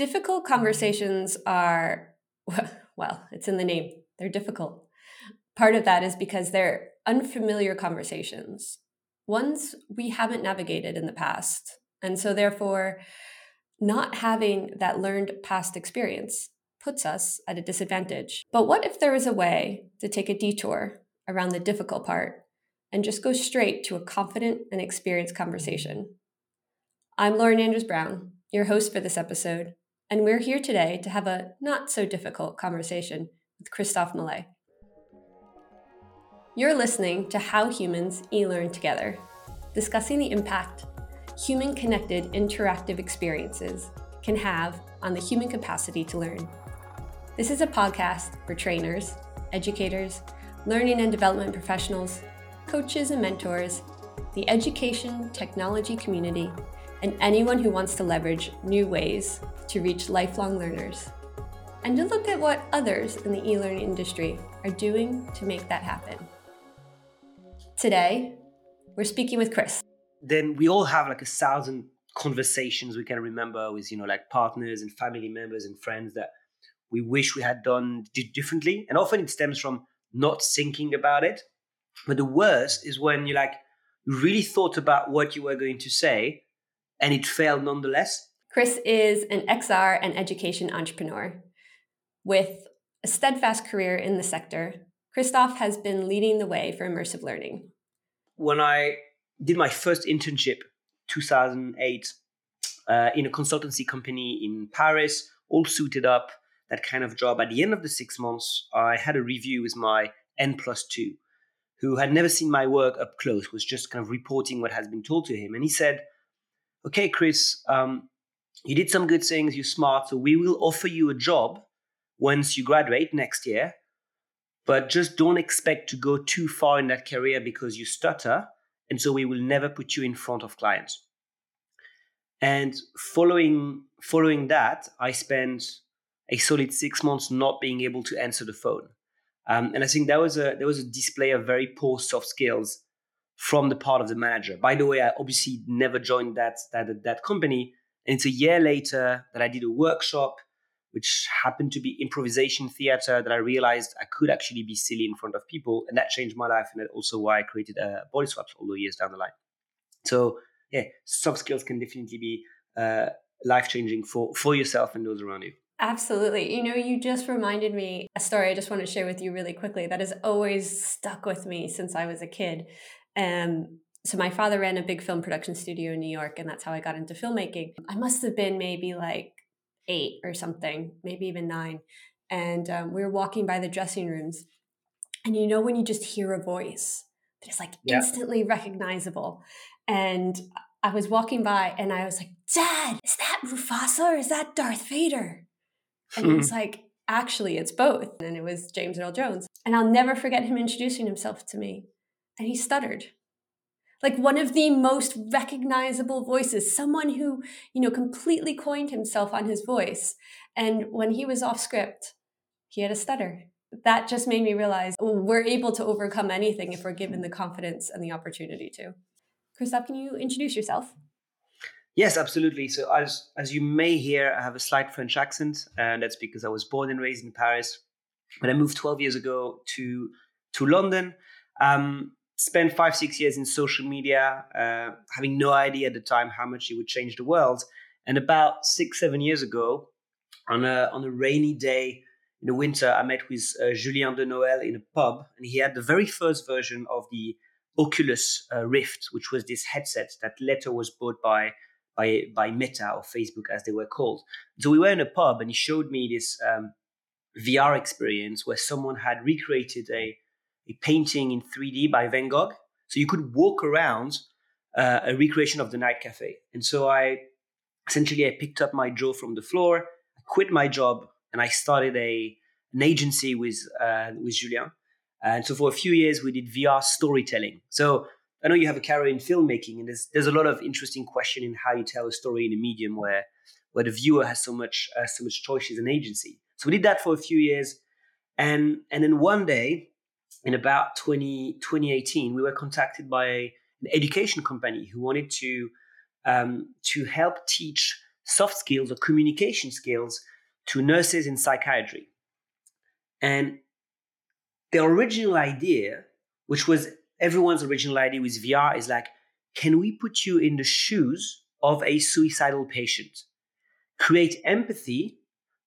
Difficult conversations are, well, it's in the name, they're difficult. Part of that is because they're unfamiliar conversations, ones we haven't navigated in the past. And so, therefore, not having that learned past experience puts us at a disadvantage. But what if there was a way to take a detour around the difficult part and just go straight to a confident and experienced conversation? I'm Lauren Andrews Brown, your host for this episode, and we're here today to have a not so difficult conversation with Christophe Mallet. You're listening to How Humans E Learn Together, discussing the impact human connected interactive experiences can have on the human capacity to learn. This is a podcast for trainers, educators, learning and development professionals, coaches and mentors, the education technology community, and anyone who wants to leverage new ways to reach lifelong learners, and to look at what others in the e learning industry are doing to make that happen. Today, we're speaking with Chris. Then we all have like a thousand conversations we can remember with, you know, like partners and family members and friends that we wish we had done differently. And often it stems from not thinking about it. But the worst is when you like really thought about what you were going to say and it failed nonetheless. Chris is an XR and education entrepreneur with a steadfast career in the sector. Christophe has been leading the way for immersive learning. When I did my first internship, 2008, uh, in a consultancy company in Paris, all suited up, that kind of job. At the end of the six months, I had a review with my N plus two, who had never seen my work up close, was just kind of reporting what has been told to him. And he said, Okay, Chris, um, you did some good things, you're smart, so we will offer you a job once you graduate next year. But just don't expect to go too far in that career because you stutter. And so we will never put you in front of clients. And following following that, I spent a solid six months not being able to answer the phone. Um, and I think that was a there was a display of very poor soft skills from the part of the manager. By the way, I obviously never joined that that that company, and it's a year later that I did a workshop, which happened to be improvisation theater, that I realized I could actually be silly in front of people, and that changed my life, and that's also why I created a uh, BodySwaps all the years down the line. So yeah, soft skills can definitely be uh, life changing for for yourself and those around you. Absolutely. You know, you just reminded me a story I just want to share with you really quickly that has always stuck with me since I was a kid. Um, so my father ran a big film production studio in New York, and that's how I got into filmmaking. I must have been maybe like eight or something, maybe even nine. And um, we were walking by the dressing rooms, and you know when you just hear a voice that is like yeah. instantly recognizable. And I was walking by, and I was like, "Dad, is that Mufasa or is that Darth Vader?" And he was like, actually, it's both. And it was James Earl Jones. And I'll never forget him introducing himself to me. And he stuttered. Like one of the most recognizable voices, someone who, you know, completely coined himself on his voice. And when he was off script, he had a stutter. That just made me realize we're able to overcome anything if we're given the confidence and the opportunity to. Christophe, can you introduce yourself? Yes, absolutely. So as as you may hear, I have a slight French accent, and that's because I was born and raised in Paris. But I moved 12 years ago to to London. Um, spent five six years in social media, uh, having no idea at the time how much it would change the world. And about six seven years ago, on a on a rainy day in the winter, I met with uh, Julien de Noël in a pub, and he had the very first version of the Oculus uh, Rift, which was this headset that later was bought by by by Meta or Facebook as they were called. So we were in a pub and he showed me this um, VR experience where someone had recreated a a painting in 3D by Van Gogh. So you could walk around uh, a recreation of the night cafe. And so I essentially I picked up my jaw from the floor, I quit my job, and I started a an agency with uh, with Julien. And so for a few years we did VR storytelling. So I know you have a career in filmmaking, and there's there's a lot of interesting question in how you tell a story in a medium where where the viewer has so much uh, so much choice as an agency. So we did that for a few years, and and then one day, in about 20, 2018, we were contacted by an education company who wanted to um, to help teach soft skills or communication skills to nurses in psychiatry. And the original idea, which was everyone's original idea with VR, is like, can we put you in the shoes of a suicidal patient? Create empathy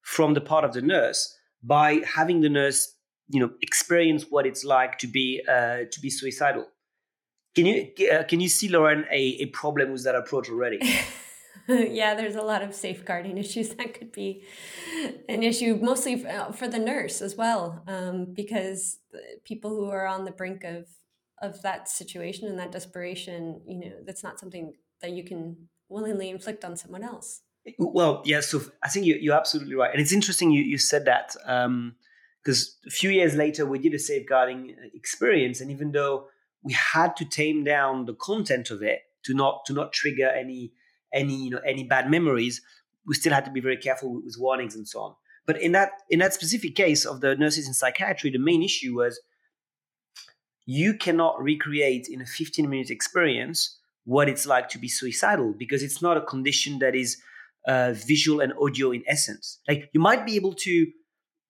from the part of the nurse by having the nurse, you know, experience what it's like to be uh, to be suicidal. Can you uh, can you see, Lauren, a, a problem with that approach already? yeah, there's a lot of safeguarding issues that could be an issue, mostly for, uh, the nurse as well, um, because people who are on the brink of of that situation and that desperation, you know, that's not something that you can willingly inflict on someone else. Well, yeah, so I think you, you're absolutely right. And it's interesting you, you said that because a few years later, we did a safeguarding uh, experience. And even though we had to tame down the content of it to not to not trigger any any you know any bad memories, we still had to be very careful with, with warnings and so on. But in that in that specific case of the nurses in psychiatry, the main issue was you cannot recreate in a 15 minute experience what it's like to be suicidal because it's not a condition that is uh, visual and audio in essence. Like you might be able to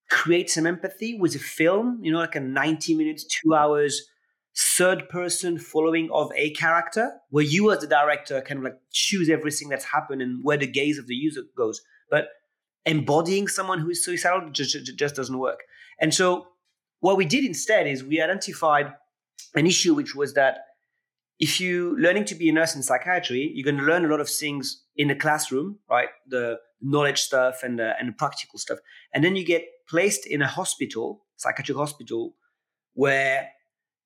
create some empathy with a film, you know, like a 90 minutes, two hours third person following of a character where you as the director kind of like choose everything that's happened and where the gaze of the user goes. But embodying someone who is suicidal just, just doesn't work. And so what we did instead is we identified an issue which was that if you learning to be a nurse in psychiatry, you're going to learn a lot of things in the classroom, right? The knowledge stuff and the, and the practical stuff, and then you get placed in a hospital, psychiatric hospital, where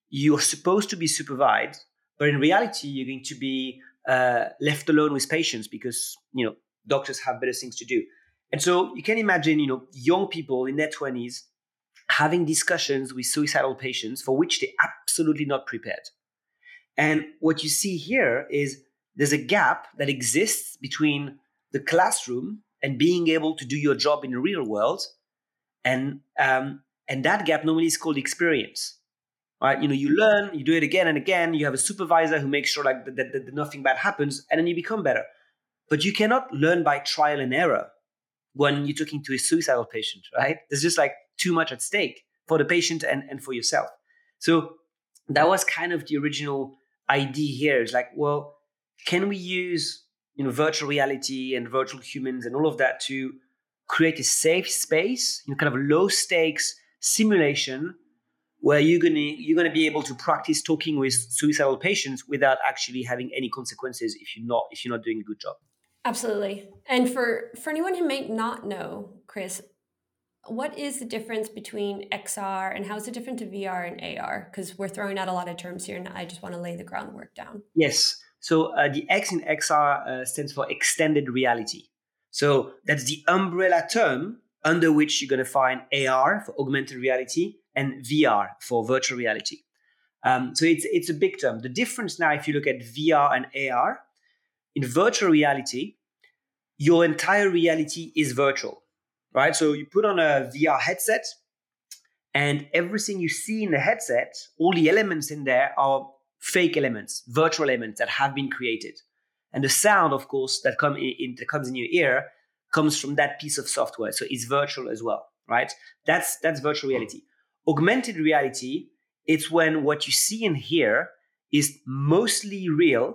you're supposed to be supervised, but in reality, you're going to be uh, left alone with patients because you know doctors have better things to do. And so you can imagine, you know, young people in their twenties having discussions with suicidal patients for which they're absolutely not prepared. And what you see here is there's a gap that exists between the classroom and being able to do your job in the real world, and um, and that gap normally is called experience right? You know you learn you do it again and again. You have a supervisor who makes sure like that, that, that nothing bad happens and then you become better. But you cannot learn by trial and error when you're talking to a suicidal patient right? There's just like too much at stake for the patient and, and for yourself. So that was kind of the original idea here. Is like well can we use you know virtual reality and virtual humans and all of that to create a safe space you know kind of low stakes simulation where you're gonna you're gonna be able to practice talking with suicidal patients without actually having any consequences if you're not if you're not doing a good job. Absolutely. And for for anyone who may not know, Chris, what is the difference between XR and how is it different to VR and AR? Because we're throwing out a lot of terms here, and I just want to lay the groundwork down. Yes. So uh, the X in XR uh, stands for extended reality. So that's the umbrella term under which you're going to find AR for augmented reality and VR for virtual reality. Um, so it's it's a big term. The difference now, if you look at VR and AR, in virtual reality, your entire reality is virtual, right? So you put on a VR headset, and everything you see in the headset, all the elements in there are fake elements, virtual elements that have been created. And the sound, of course, that come in, in that comes in your ear comes from that piece of software. So it's virtual as well, right? That's that's virtual reality. Augmented reality, it's when what you see and hear is mostly real,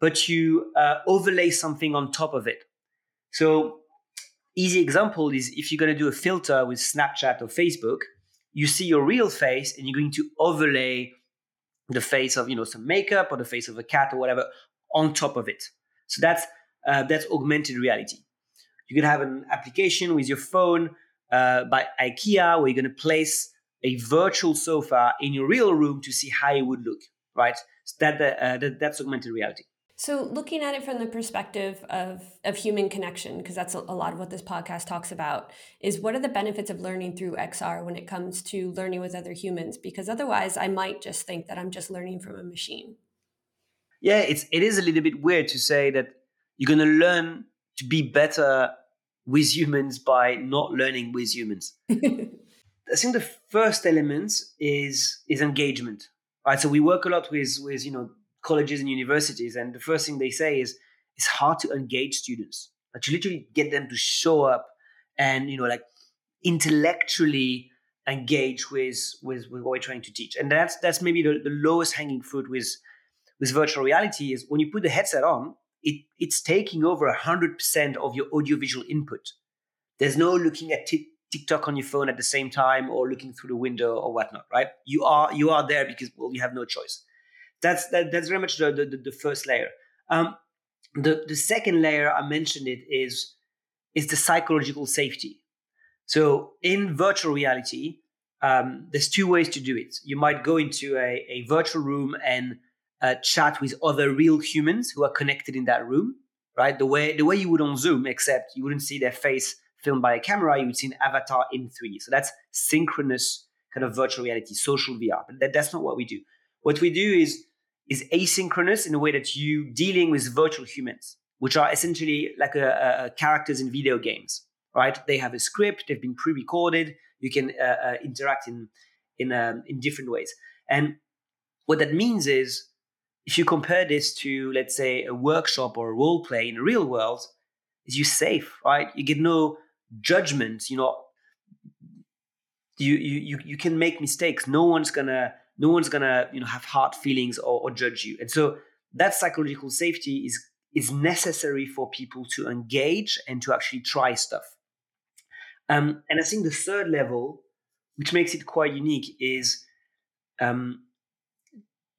but you uh, overlay something on top of it. So, easy example is if you're going to do a filter with Snapchat or Facebook, you see your real face and you're going to overlay the face of you know some makeup or the face of a cat or whatever on top of it. So that's uh, that's augmented reality. You can have an application with your phone uh, by IKEA where you're going to place a virtual sofa in your real room to see how it would look, right? So that, uh, that that's augmented reality. So, looking at it from the perspective of, of human connection, because that's a, a, lot of what this podcast talks about, is what are the benefits of learning through XR when it comes to learning with other humans? Because otherwise, I might just think that I'm just learning from a machine. Yeah, it's it is a little bit weird to say that you're going to learn to be better with humans by not learning with humans. I think the first element is is engagement. Right. So we work a lot with with you know colleges and universities, and the first thing they say is it's hard to engage students. to literally get them to show up and you know like intellectually engage with with, with what we're trying to teach and that's that's maybe the, the lowest hanging fruit with with virtual reality is when you put the headset on it it's taking over 100% of your audiovisual input. There's no looking at t- tiktok on your phone at the same time or looking through the window or whatnot right? You are you are there because well you have no choice. That's that, that's very much the, the, the first layer. Um, the the second layer i mentioned it is is the psychological safety. So in virtual reality, um, there's two ways to do it. You might go into a, a virtual room and uh, chat with other real humans who are connected in that room, right? The way the way you would on Zoom, except you wouldn't see their face filmed by a camera, you would see an avatar in 3D. So that's synchronous kind of virtual reality, social VR. But that, that's not what we do. What we do is is asynchronous in a way that you dealing with virtual humans, which are essentially like a, a characters in video games right? They have a script, they've been pre-recorded. You can uh, uh, interact in in um, in different ways. And what that means is, if you compare this to, let's say, a workshop or a role play in the real world, is you safe, right? You get no judgment. You know, you you you can make mistakes. No one's gonna no one's gonna you know have hard feelings or, or judge you. And so that psychological safety is is necessary for people to engage and to actually try stuff. Um, and I think the third level, which makes it quite unique, is um,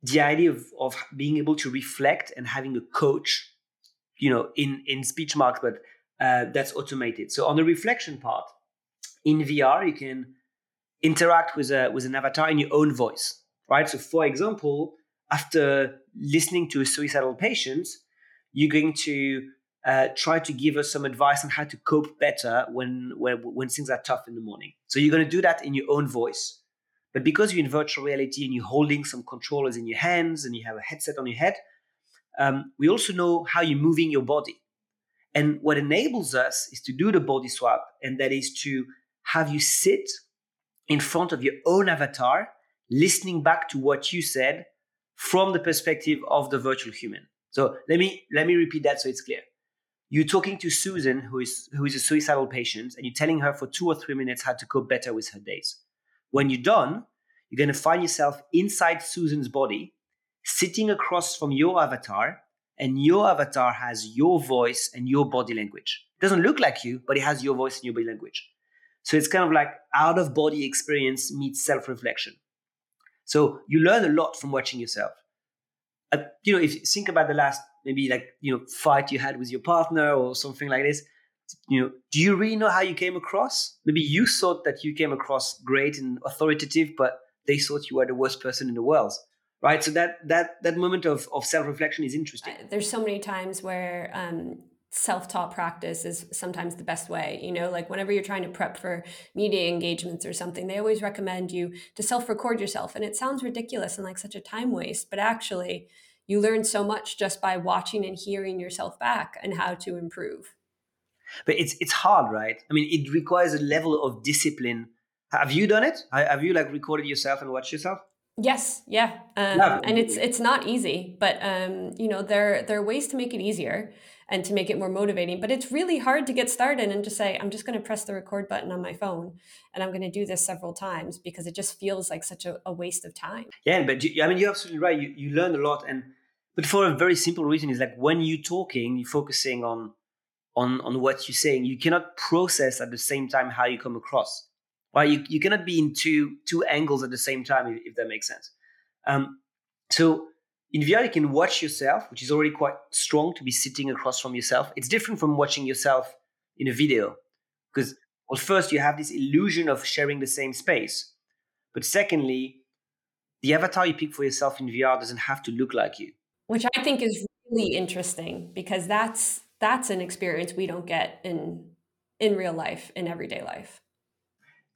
the idea of, of being able to reflect and having a coach, you know, in, in speech marks, but uh, that's automated. So on the reflection part, in VR, you can interact with a, with an avatar in your own voice, right? So for example, after listening to a suicidal patient, you're going to uh, try to give us some advice on how to cope better when, when when things are tough in the morning. So you're going to do that in your own voice. But because you're in virtual reality and you're holding some controllers in your hands and you have a headset on your head, um, we also know how you're moving your body. And what enables us is to do the body swap, and that is to have you sit in front of your own avatar, listening back to what you said from the perspective of the virtual human. So let me let me repeat that so it's clear you're talking to Susan, who is who is a suicidal patient, and you're telling her for two or three minutes how to cope better with her days. When you're done, you're going to find yourself inside Susan's body, sitting across from your avatar, and your avatar has your voice and your body language. It doesn't look like you, but it has your voice and your body language. So it's kind of like out of body experience meets self reflection. So you learn a lot from watching yourself. Uh, you know, if you think about the last maybe like you know fight you had with your partner or something like this you know do you really know how you came across? Maybe you thought that you came across great and authoritative but they thought you were the worst person in the world right? So that that that moment of, of self-reflection is interesting. There's so many times where um, self-taught practice is sometimes the best way you know like whenever you're trying to prep for media engagements or something they always recommend you to self-record yourself and it sounds ridiculous and like such a time waste but actually you learn so much just by watching and hearing yourself back and how to improve but it's it's hard right? I mean it requires a level of discipline. Have you done it? Have you like recorded yourself and watched yourself? Yes yeah, um, and it's it's not easy but um, you know there there are ways to make it easier and to make it more motivating but it's really hard to get started and to say i'm just going to press the record button on my phone and i'm going to do this several times because it just feels like such a, a waste of time. Yeah but you, i mean you're absolutely right. You, you learn a lot and but for a very simple reason is like when you're talking you're focusing on on on what you're saying you cannot process at the same time how you come across right you, you cannot be in two two angles at the same time if, if that makes sense um, so in VR, you can watch yourself, which is already quite strong to be sitting across from yourself. It's different from watching yourself in a video because, well, first, you have this illusion of sharing the same space. But secondly, the avatar you pick for yourself in VR doesn't have to look like you which I think is really interesting because that's that's an experience we don't get in in real life in everyday life.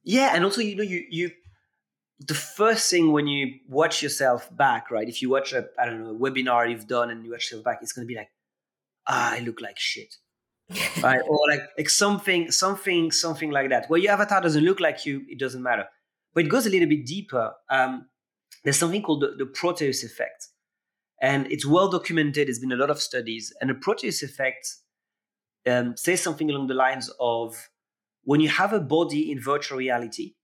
Yeah, and also you know you you the first thing when you watch yourself back, right? If you watch a I don't know a webinar you've done and you watch yourself back, it's going to be like, ah, I look like shit, right? Or like like something something something like that. Well, your avatar doesn't look like you, it doesn't matter. But it goes a little bit deeper. Um, there's something called the, the Proteus effect, and it's well documented. There's been a lot of studies, and the Proteus effect um, says something along the lines of when you have a body in virtual reality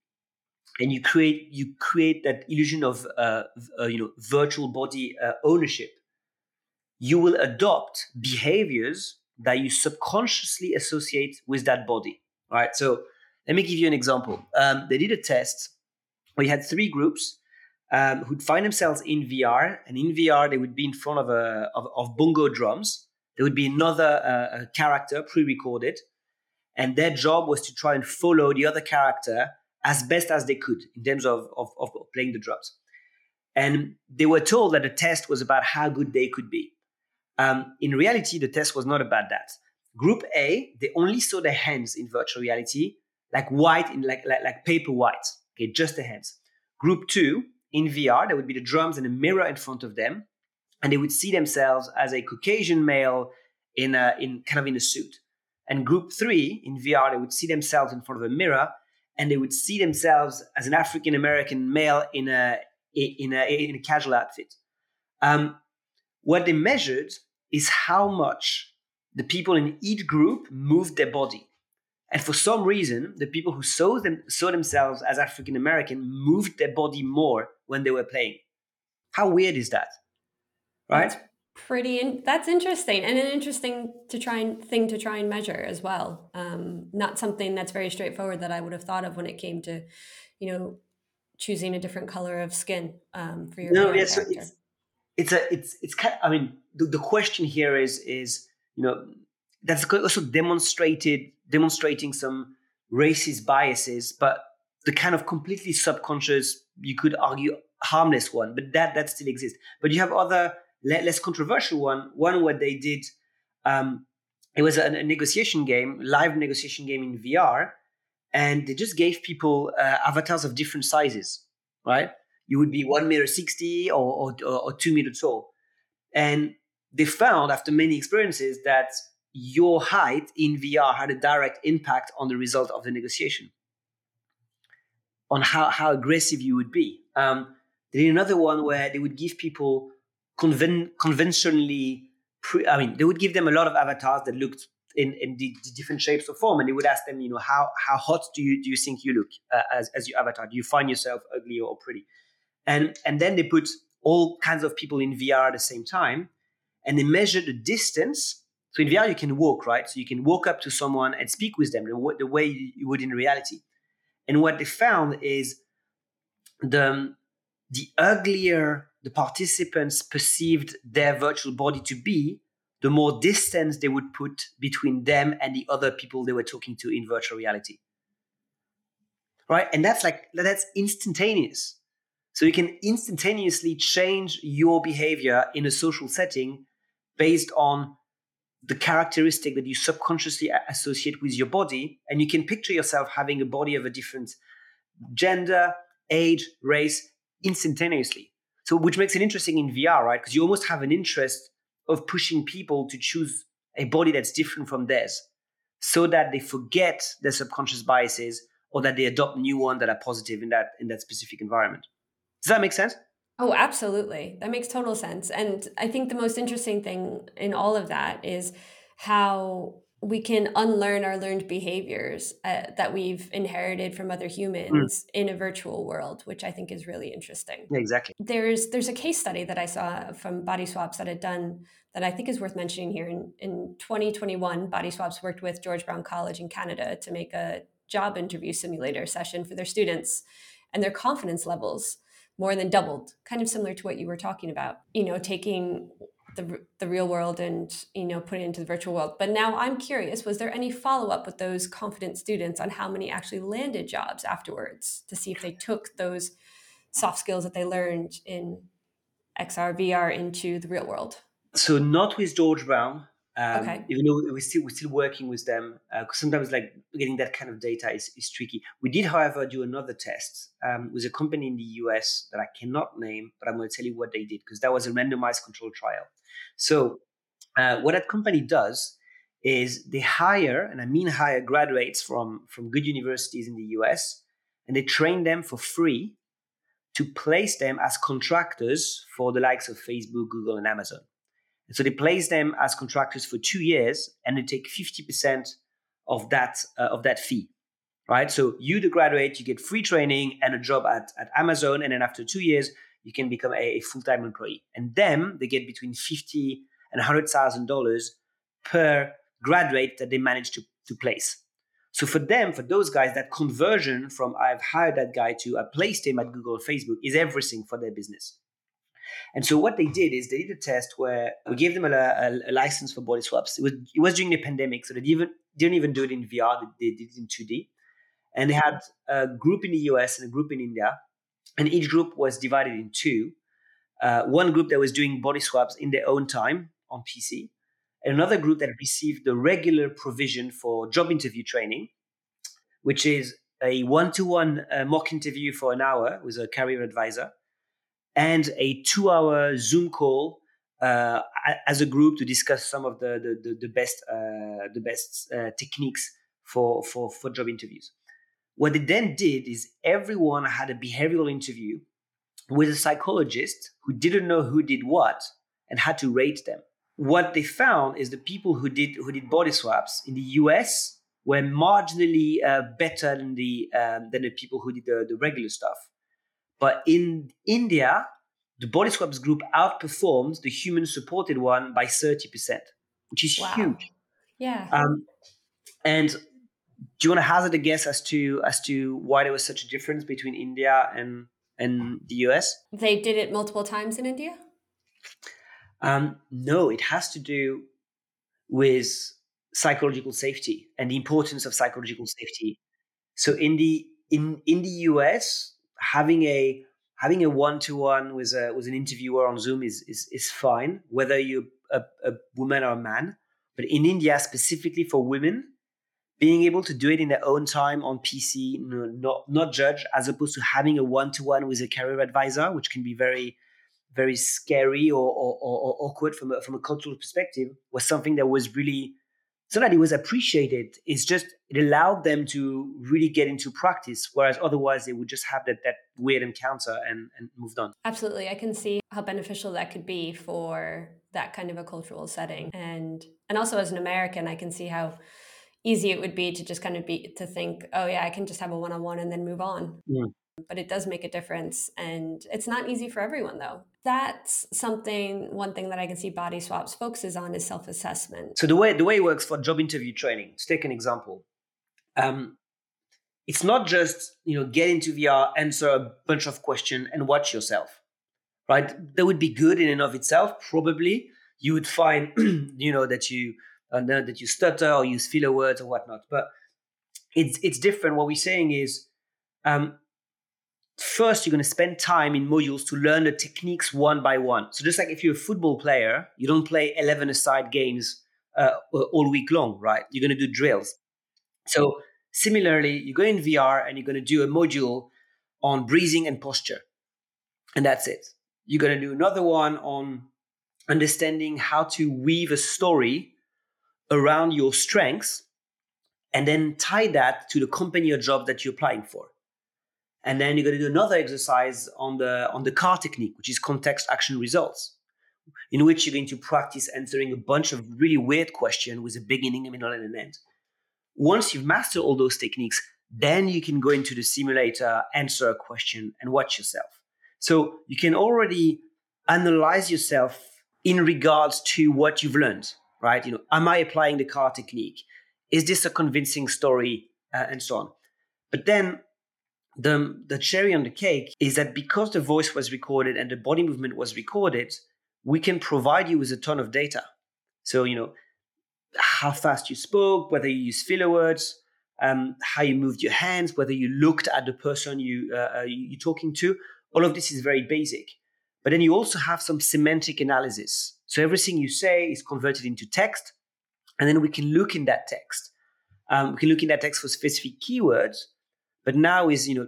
and you create you create that illusion of uh, uh, you know virtual body uh, ownership you will adopt behaviors that you subconsciously associate with that body right so let me give you an example um, they did a test you had three groups um, who'd find themselves in vr and in vr they would be in front of a of, of bongo drums there would be another uh, character pre-recorded and their job was to try and follow the other character as best as they could in terms of, of, of playing the drums. And they were told that the test was about how good they could be. Um, in reality, the test was not about that. Group A, they only saw their hands in virtual reality, like white, in like, like, like paper white, okay, just the hands. Group two, in VR, there would be the drums and a mirror in front of them, and they would see themselves as a Caucasian male in a, in kind of in a suit. And group three, in VR, they would see themselves in front of a mirror and they would see themselves as an African American male in a in a in a casual outfit. Um, what they measured is how much the people in each group moved their body, and for some reason, the people who saw them saw themselves as African American moved their body more when they were playing. How weird is that? Right? That's pretty in, that's interesting and an interesting to try and thing to try and measure as well um, not something that's very straightforward that i would have thought of when it came to you know choosing a different color of skin um, for your no yes so it's, it's a it's it's kind of, i mean the, the question here is is you know that's also demonstrated demonstrating some racist biases but the kind of completely subconscious you could argue harmless one but that that still exists. But you have other less controversial one, one where they did, um, it was a, a, negotiation game, live negotiation game in VR, and they just gave people uh, avatars of different sizes, right? You would be one meter sixty or, or, or two meter tall, and they found after many experiences that your height in VR had a direct impact on the result of the negotiation, on how, how aggressive you would be. Um, they did another one where they would give people conven- conventionally pre- i mean they would give them a lot of avatars that looked in, in the, the, different shapes or form and they would ask them you know how how hot do you do you think you look uh, as, as your avatar? Do you find yourself ugly or pretty? And and then they put all kinds of people in vr at the same time and they measure the distance. So in vr you can walk right? So you can walk up to someone and speak with them the, the way you would in reality and what they found is the the uglier the participants perceived their virtual body to be, the more distance they would put between them and the other people they were talking to in virtual reality. Right? And that's like, that's instantaneous. So you can instantaneously change your behavior in a social setting based on the characteristic that you subconsciously associate with your body. And you can picture yourself having a body of a different gender, age, race instantaneously. So, which makes it interesting in VR, right? Because you almost have an interest of pushing people to choose a body that's different from theirs so that they forget their subconscious biases or that they adopt new ones that are positive in that in that specific environment. Does that make sense? Oh, absolutely. That makes total sense. And I think the most interesting thing in all of that is how we can unlearn our learned behaviors uh, that we've inherited from other humans mm. in a virtual world which i think is really interesting yeah, exactly there's there's a case study that i saw from BodySwaps that had done that i think is worth mentioning here in, in 2021 BodySwaps worked with george brown college in canada to make a job interview simulator session for their students and their confidence levels more than doubled kind of similar to what you were talking about you know taking the, the real world and you know put it into the virtual world. But now i'm curious was there any follow-up with those confident students on how many actually landed jobs afterwards to see if they took those soft skills that they learned in xr vr into the real world? So not with george brown um, okay. Even though we're still we're still working with them, because uh, sometimes like getting that kind of data is, is tricky. We did, however, do another test um, with a company in the US that I cannot name, but I'm going to tell you what they did because that was a randomized control trial. So, uh, what that company does is they hire, and I mean hire graduates from from good universities in the US, and they train them for free to place them as contractors for the likes of Facebook, Google, and Amazon. So they place them as contractors for two years, and they take fifty percent of that uh, of that fee, right? So you, the graduate, you get free training and a job at, at Amazon, and then after two years, you can become a, a full time employee. And them, they get between fifty and hundred thousand dollars per graduate that they manage to to place. So for them, for those guys, that conversion from I've hired that guy to I placed him at Google Facebook is everything for their business. And so what they did is they did a test where we gave them a, a, a license for BodySwaps. It was it was during the pandemic, so they didn't didn't even do it in VR. They, they did it in 2D. And they had a group in the US and a group in India, and each group was divided in two. Uh, one group that was doing BodySwaps in their own time on PC, and another group that received the regular provision for job interview training, which is a one-to-one uh, mock interview for an hour with a career advisor, and a two-hour Zoom call uh, as a group to discuss some of the the, the, the best uh, the best uh, techniques for, for for job interviews. What they then did is everyone had a behavioral interview with a psychologist who didn't know who did what and had to rate them what they found is the people who did who did BodySwaps in the US were marginally uh, better than the um, than the people who did the, the regular stuff. But in India, the BodySwaps group outperformed the human supported one by 30%, which is wow. huge. Yeah. Um, and do you want to hazard a guess as to as to why there was such a difference between India and and the US? They did it multiple times in India? Um, no, it has to do with psychological safety and the importance of psychological safety. So in the in in the US, having a having a one to one with a with an interviewer on Zoom is is is fine, whether you're a, a woman or a man. But in India, specifically for women, being able to do it in their own time on PC, not not judge, as opposed to having a one to one with a career advisor, which can be very very scary or, or, or, awkward from a, from a cultural perspective was something that was really so that it was appreciated. It's just it allowed them to really get into practice whereas otherwise they would just have that that weird encounter and and moved on. Absolutely. I can see how beneficial that could be for that kind of a cultural setting. And and also as an american i can see how easy it would be to just kind of be to think oh yeah i can just have a one-on-one and then move on. Mm but it does make a difference. And it's not easy for everyone, though. That's something, one thing that I can see BodySwaps focuses on is self assessment. So, the way, the way it works for job interview training, to take an example, um, it's not just you know get into VR, answer a bunch of questions, and watch yourself, right? That would be good in and of itself. Probably you would find you know that you uh, that you stutter or use filler words or whatnot, but it's it's different. What we're saying is um, first you're going to spend time in modules to learn the techniques one by one. So just like if you're a football player, you don't play 11 aside games uh, all week long, right? You're going to do drills. So similarly, you go in VR and you're going to do a module on breathing and posture. And that's it. You're going to do another one on understanding how to weave a story around your strengths and then tie that to the company or job that you're applying for. And then you're going to do another exercise on the on the CAR technique, which is context action results, in which you're going to practice answering a bunch of really weird questions with a beginning, a middle, and an end. Once you've mastered all those techniques, then you can go into the simulator, answer a question, and watch yourself. So you can already analyze yourself in regards to what you've learned, right? You know, am I applying the CAR technique? Is this a convincing story, uh, and so on. But then the, the cherry on the cake is that because the voice was recorded and the body movement was recorded, we can provide you with a ton of data. So, you know, how fast you spoke, whether you use filler words, um, how you moved your hands, whether you looked at the person you, uh, uh you're talking to. All of this is very basic. But then you also have some semantic analysis. So everything you say is converted into text, and then we can look in that text. Um, we can look in that text for specific keywords, but now is you know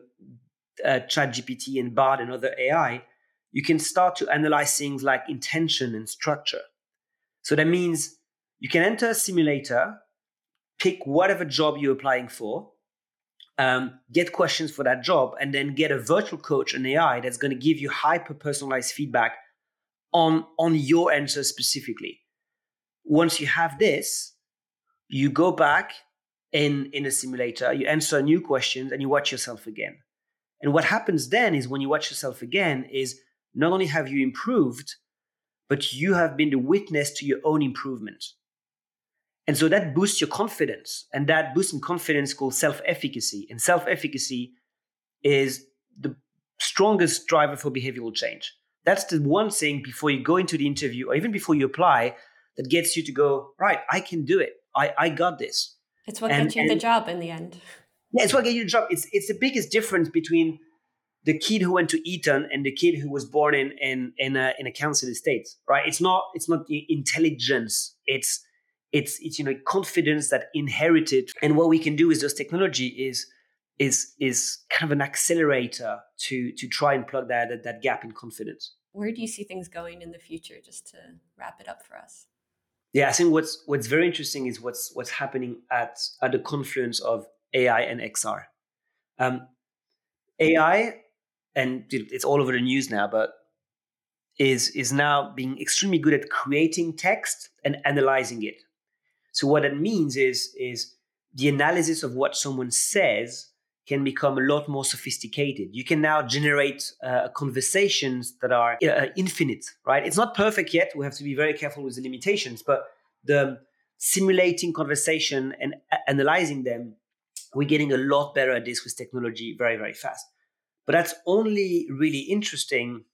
uh, ChatGPT and Bard and other AI, you can start to analyze things like intention and structure. So that means you can enter a simulator, pick whatever job you're applying for, um, get questions for that job, and then get a virtual coach, an AI that's going to give you hyper personalized feedback on on your answer specifically. Once you have this, you go back in in a simulator, you answer new questions, and you watch yourself again. And what happens then is when you watch yourself again is not only have you improved, but you have been the witness to your own improvement. And so that boosts your confidence. And that boost in confidence called self efficacy. And self efficacy is the strongest driver for behavioral change. That's the one thing before you go into the interview or even before you apply that gets you to go, right, I can do it. I, I got this. It's what and, gets you and, the job in the end. Yeah, it's what gets you the job. It's it's the biggest difference between the kid who went to Eton and the kid who was born in in in a, in a council estate, right? It's not it's not the intelligence. It's it's it's you know confidence that inherited. And what we can do with this technology is is is kind of an accelerator to to try and plug that that, that gap in confidence. Where do you see things going in the future? Just to wrap it up for us. Yeah, I think what's what's very interesting is what's what's happening at at the confluence of AI and XR. Um, AI, and it's all over the news now, but is is now being extremely good at creating text and analyzing it. So what that means is is the analysis of what someone says can become a lot more sophisticated. You can now generate uh, conversations that are uh, infinite, right? It's not perfect yet. We have to be very careful with the limitations, but the simulating conversation and analyzing them, we're getting a lot better at this with technology very, very fast. But that's only really interesting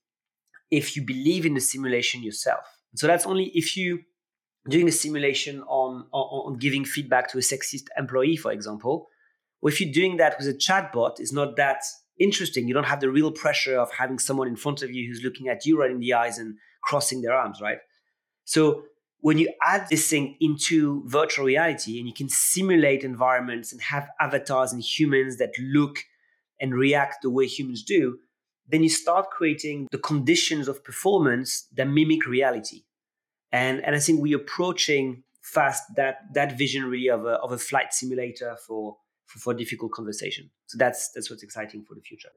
if you believe in the simulation yourself. So that's only if you doing a simulation on, on, on giving feedback to a sexist employee, for example, if you're doing that with a chatbot, it's not that interesting. You don't have the real pressure of having someone in front of you who's looking at you right in the eyes and crossing their arms, right? So when you add this thing into virtual reality and you can simulate environments and have avatars and humans that look and react the way humans do, then you start creating the conditions of performance that mimic reality. And, and I think we're approaching fast that, that vision really of a, of a flight simulator for, for, for difficult conversation. So that's, that's what's exciting for the future.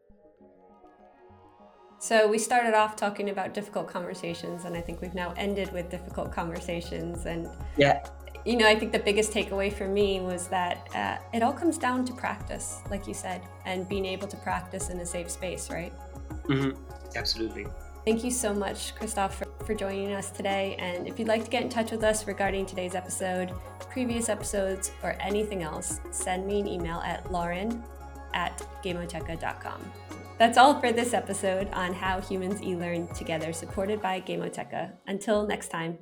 So we started off talking about difficult conversations, and I think we've now ended with difficult conversations. And yeah, you know, I think the biggest takeaway for me was that uh, it all comes down to practice, like you said, and being able to practice in a safe space, right? Mm-hmm. Absolutely. Thank you so much, Christophe, for, for joining us today. And if you'd like to get in touch with us regarding today's episode, previous episodes, or anything else, send me an email at lauren at gamoteca.com. That's all for this episode on how humans e learn together, supported by Gamoteca. Until next time.